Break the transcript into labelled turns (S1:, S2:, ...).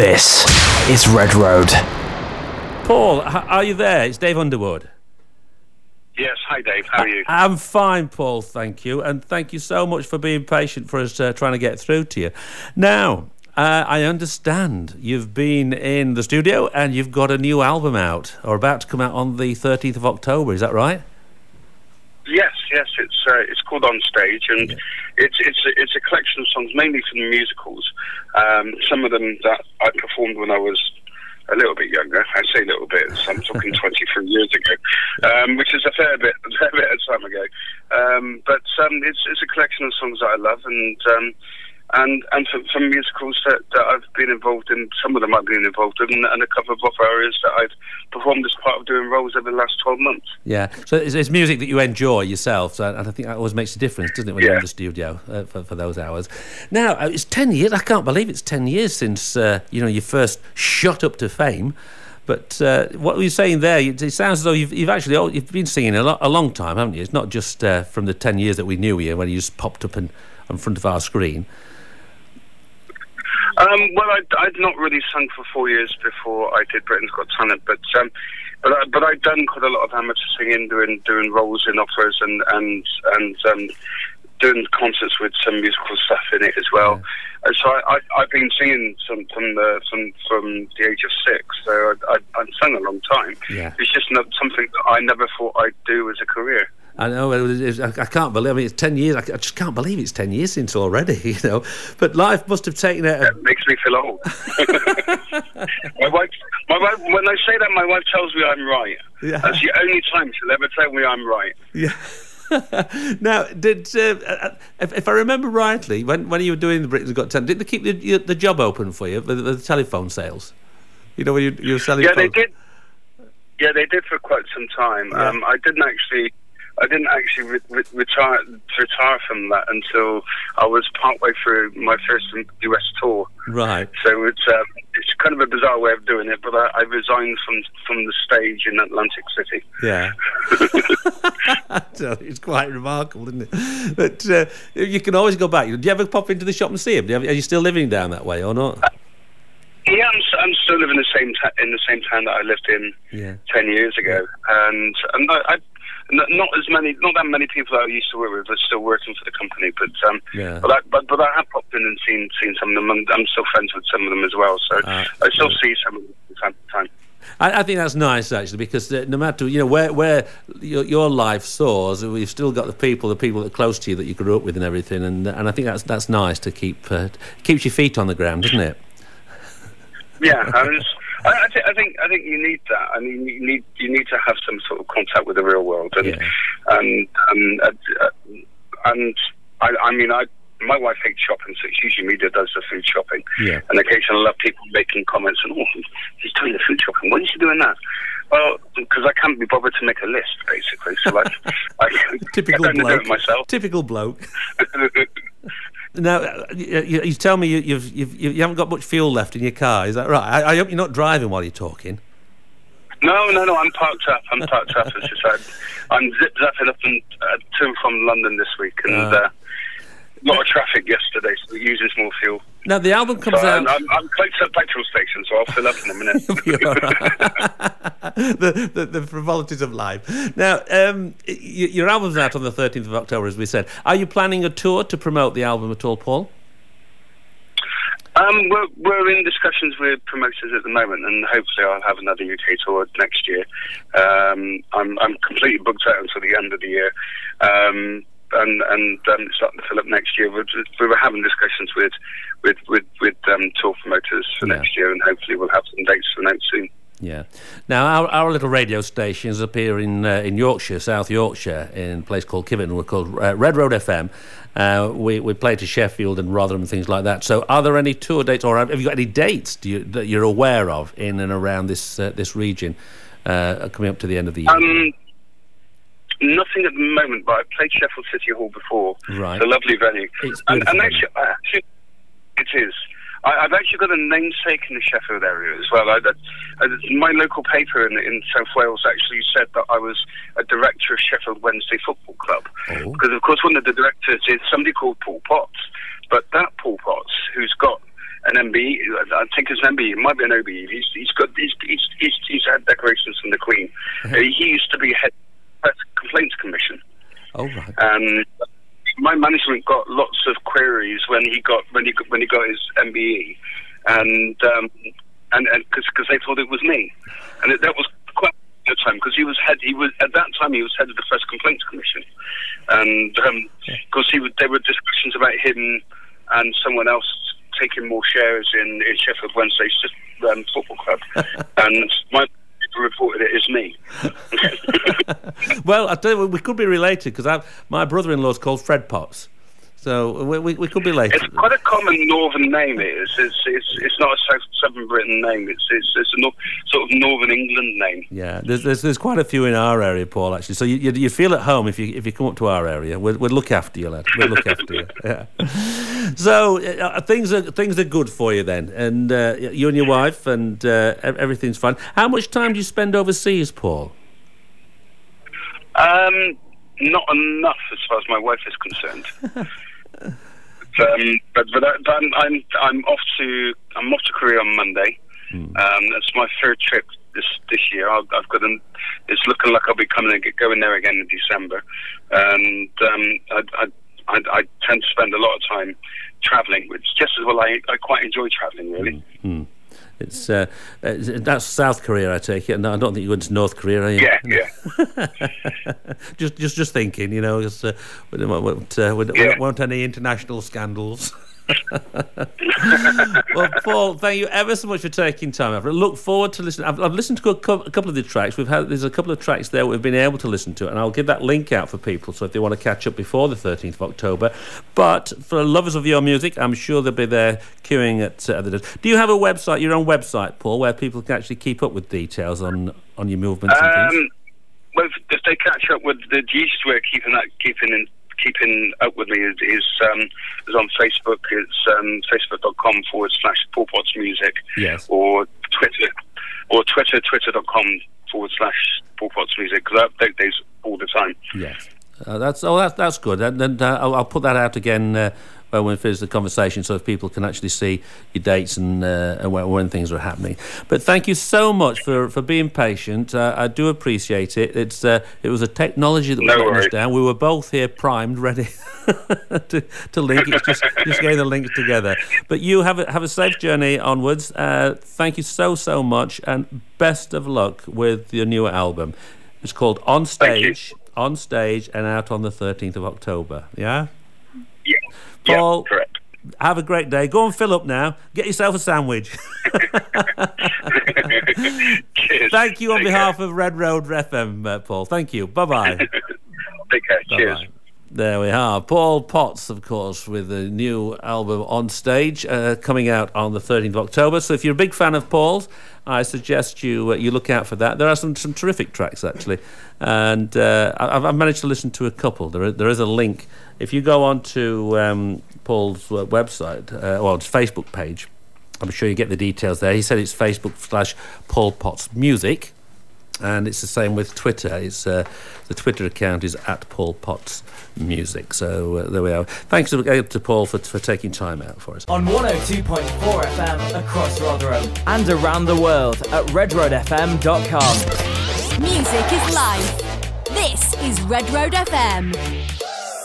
S1: This is Red Road.
S2: Paul, are you there? It's Dave Underwood.
S3: Yes, hi Dave, how are you?
S2: I'm fine, Paul, thank you. And thank you so much for being patient for us uh, trying to get through to you. Now, uh, I understand you've been in the studio and you've got a new album out, or about to come out on the 13th of October, is that right?
S3: Yes, yes, it's uh, it's called On Stage, and it's it's a, it's a collection of songs mainly from the musicals. Um, some of them that I performed when I was a little bit younger. I say a little bit. so I'm talking 23 years ago, um, which is a fair bit, a fair bit of time ago. Um, but um, it's it's a collection of songs that I love, and um, and and from, from musicals that, that I've been involved in. Some of them I've been involved in, and a couple of other areas that I've performed as part of doing roles over the last 12 months.
S2: Yeah. So it's, it's music that you enjoy yourself, so, and I think that always makes a difference, doesn't it, when you're in the studio uh, for, for those hours? Now, uh, it's 10 years. I can't believe it's 10 years since, uh, you know, you first shot up to fame. But uh, what were you saying there? It, sounds as though you've, you've actually oh, you've been singing a, lo- a long time, haven't you? It's not just uh, from the 10 years that we knew you when you just popped up in front of our screen.
S3: Um, well, I'd, I'd not really sung for four years before I did Britain's Got Talent, but um, but I, but I'd done quite a lot of amateur singing, doing doing roles in operas and and and um, doing concerts with some musical stuff in it as well. And so I, I, I've been singing some, from the from from the age of six. So I, I, I've sung a long time.
S2: Yeah.
S3: It's just not something that I never thought I'd do as a career.
S2: I know it was- it was- I I can't believe. I mean, it's ten years. I, just can't believe it's ten years since already. You know, but life must have taken it. a
S3: It makes me feel old. my wife, my wife, when I say that, my wife tells me I'm right.
S2: Yeah.
S3: That's the only time she'll ever tell me I'm right.
S2: Yeah. now, did uh, uh, if, if I remember rightly, when when you were doing the Britain's Got Talent, did they keep the, the job open for you, the, the telephone sales? You know, when you, you were selling.
S3: Yeah, they did. Yeah, they did for quite some time.
S2: Yeah.
S3: Um, I didn't actually. I didn't actually re- re- retire retire from that until I was partway through my first US tour.
S2: Right.
S3: So it's um, it's kind of a bizarre way of doing it, but I, I resigned from from the stage in Atlantic City.
S2: Yeah. So it's quite remarkable, isn't it? But uh, you can always go back. Do you ever pop into the shop and see him? Do you have, are you still living down that way or not?
S3: Yeah, I'm, I'm still living in the same ta- in the same town that I lived in
S2: Yeah.
S3: ten years ago, and and I, I not as many, not that many people I used to work with are still working for the company, but um,
S2: Yeah.
S3: but I but, but I have popped in and seen seen some of them, and I'm still friends with some of them as well. So
S2: Ah,
S3: I still
S2: good.
S3: see some of them from time to time.
S2: I, I think that's nice actually because uh, no matter you know where where your, your life soars, we've still got the people, the people that are close to you that you grew up with and everything, and and I think that's that's nice to keep uh, keeps your feet on the ground, doesn't it?
S3: Yeah, I, was, I, I, th- I think I think you need that. I mean, you need you need to have some sort of contact with the real world, and
S2: Yeah.
S3: and and uh, uh, and I, I mean, I my wife hates shopping, so it's usually me that does the food shopping.
S2: Yeah.
S3: And occasionally, I love people making comments and oh, he's doing the food shopping. Why is he doing that? Well, because I can't be bothered to make a list, basically. So I, I,
S2: Typical
S3: I
S2: bloke.
S3: myself.
S2: Typical bloke. Now, uh, you, you tell me you, you've, you've you haven't got much fuel left in your car. Is that right? I, I hope you're not driving while you're talking.
S3: No, no, no. I'm parked up. I'm parked up. It's just I'm, I'm zip zapping up and uh, to and from London this week, and
S2: Ah.
S3: uh, a lot of traffic yesterday, so it uses more fuel.
S2: Now the album
S3: So
S2: comes
S3: I'm,
S2: out.
S3: I'm, I'm close to a petrol station, so I'll fill up in a minute.
S2: You're all right. the, the, the frivolities of life. Now, um, y- your album's out on the 13th of October, as we said. Are you planning a tour to promote the album at all, Paul?
S3: Um, we're, we're in discussions with promoters at the moment, and hopefully I'll have another UK tour next year. Um, I'm, I'm completely booked out until the end of the year, um, and and um, starting to fill up next year. We're, just- we were having discussions with with with, with um, tour promoters for
S2: Yeah.
S3: next year, and hopefully we'll have some dates announced soon.
S2: Yeah. Now, our, our little radio stations appear in uh, in Yorkshire, South Yorkshire, in a place called Kiven. We're called uh, Red Road FM. Uh, we we play to Sheffield and Rotherham and things like that. So, are there any tour dates, or have you got any dates do you, that you're aware of in and around this uh, this region uh, coming up to the end of the year?
S3: Um, nothing at the moment, but I played Sheffield City Hall before.
S2: Right.
S3: It's a lovely venue.
S2: It's
S3: and, and actually, I actually, it is. I, I've actually got a namesake in the Sheffield area as well. I, uh, my local paper in, in South Wales actually said that I was a director of Sheffield Wednesday Football Club.
S2: Oh.
S3: Because, of course, one of the directors is somebody called Paul Potts. But that Paul Potts, who's got an MBE. I think it's an MBE. It might be an OBE. He's, he's got he's, he's, he's, he's had decorations from the Queen. Uh, he used to be head complaints commission.
S2: Oh right.
S3: Um, my management got lots of queries when he got when he when he got his MBE, and um, and because they thought it was me, and it, that was quite a time because he was head he was at that time he was head of the Press Complaints Commission, and because um, he would, there were discussions about him and someone else taking more shares in, in Sheffield Wednesday um, Football Club, and my people reported it as me.
S2: well, I tell you, we could be related because my brother-in-law is called Fred Potts. So we, we, we, could be late.
S3: It's quite a common northern name. It is. It's, it's, it's not a South, southern Britain name. It's, it's, it's a no, sort of northern England name.
S2: Yeah, there's, there's, there's quite a few in our area, Paul. Actually, so you, you, you feel at home if you if you come up to our area. We'll, we'll look after you, lad. We'll look after you. Yeah. So uh, things are things are good for you then, and uh, you and your wife, and uh, everything's fine. How much time do you spend overseas, Paul?
S3: Um, not enough as far as my wife is concerned. Um, but but I'm, I'm I'm off to I'm off to Korea on Monday. Mm. Um, that's my third trip this this year. i have got an, it's looking like I'll be coming and going there again in December, and um, I, I, I, I tend to spend a lot of time travelling, which just as well I, I quite enjoy travelling really.
S2: Mm. It's uh, that's South Korea, I take it. No, I don't think you're going to North Korea, are you?
S3: Yeah, yeah.
S2: just, just, just thinking, you know, because uh, we don't uh, we don't yeah. want any international scandals. well, Paul, thank you ever so much for taking time. I look forward to listening. I've, I've listened to a, co- a, couple of the tracks. We've had there's a couple of tracks there we've been able to listen to, and I'll give that link out for people. So if they want to catch up before the 13th of October, but for lovers of your music, I'm sure they'll be there queuing at uh, the. Do you have a website, your own website, Paul, where people can actually keep up with details on on your movements um, and things?
S3: Well, if they catch up with the gist, we're keeping that keeping in keeping up with me is, is, um, is on Facebook. It's um, facebook.com forward slash Paul Potts Music.
S2: Yes.
S3: Or Twitter, or Twitter, twitter.com forward slash Paul Potts Music, because I update these all the time.
S2: Yes. Uh, that's oh that's that's good and, and uh, I'll, I'll, put that out again uh, when we finish the conversation so if people can actually see your dates and, uh, and when, when, things are happening. But thank you so much for, for being patient. Uh, I do appreciate it. It's uh, It was a technology that was no letting us down. We were both here primed, ready to, to link. It's just, just getting the links together. But you have a, have a safe journey onwards. Uh, thank you so, so much and best of luck with your new album. It's called On Stage, On Stage and out on the 13th of October. Yeah? Paul,
S3: yeah, correct.
S2: Have a great day. Go and fill up now. Get yourself a sandwich. Thank you on Take behalf care. of Red Road FM, uh, Paul. Thank you. Bye bye.
S3: Take care. Bye-bye. Cheers.
S2: There we are. Paul Potts, of course, with a new album on stage uh, coming out on the 13th of October. So if you're a big fan of Paul's, I suggest you uh, you look out for that. There are some, some terrific tracks, actually. And uh, I've, I've, managed to listen to a couple. There there is a link. If you go on to um, Paul's uh, website, uh, well, his Facebook page, I'm sure you get the details there. He said it's Facebook slash Paul Potts Music and it's the same with Twitter. It's uh, the Twitter account is at Paul Potts Music. So uh, there we are. Thanks to, to Paul for, for taking time out for us.
S1: On 102.4 FM across Rotherham and around the world at redroadfm.com.
S4: Music is life. This is Red Road FM.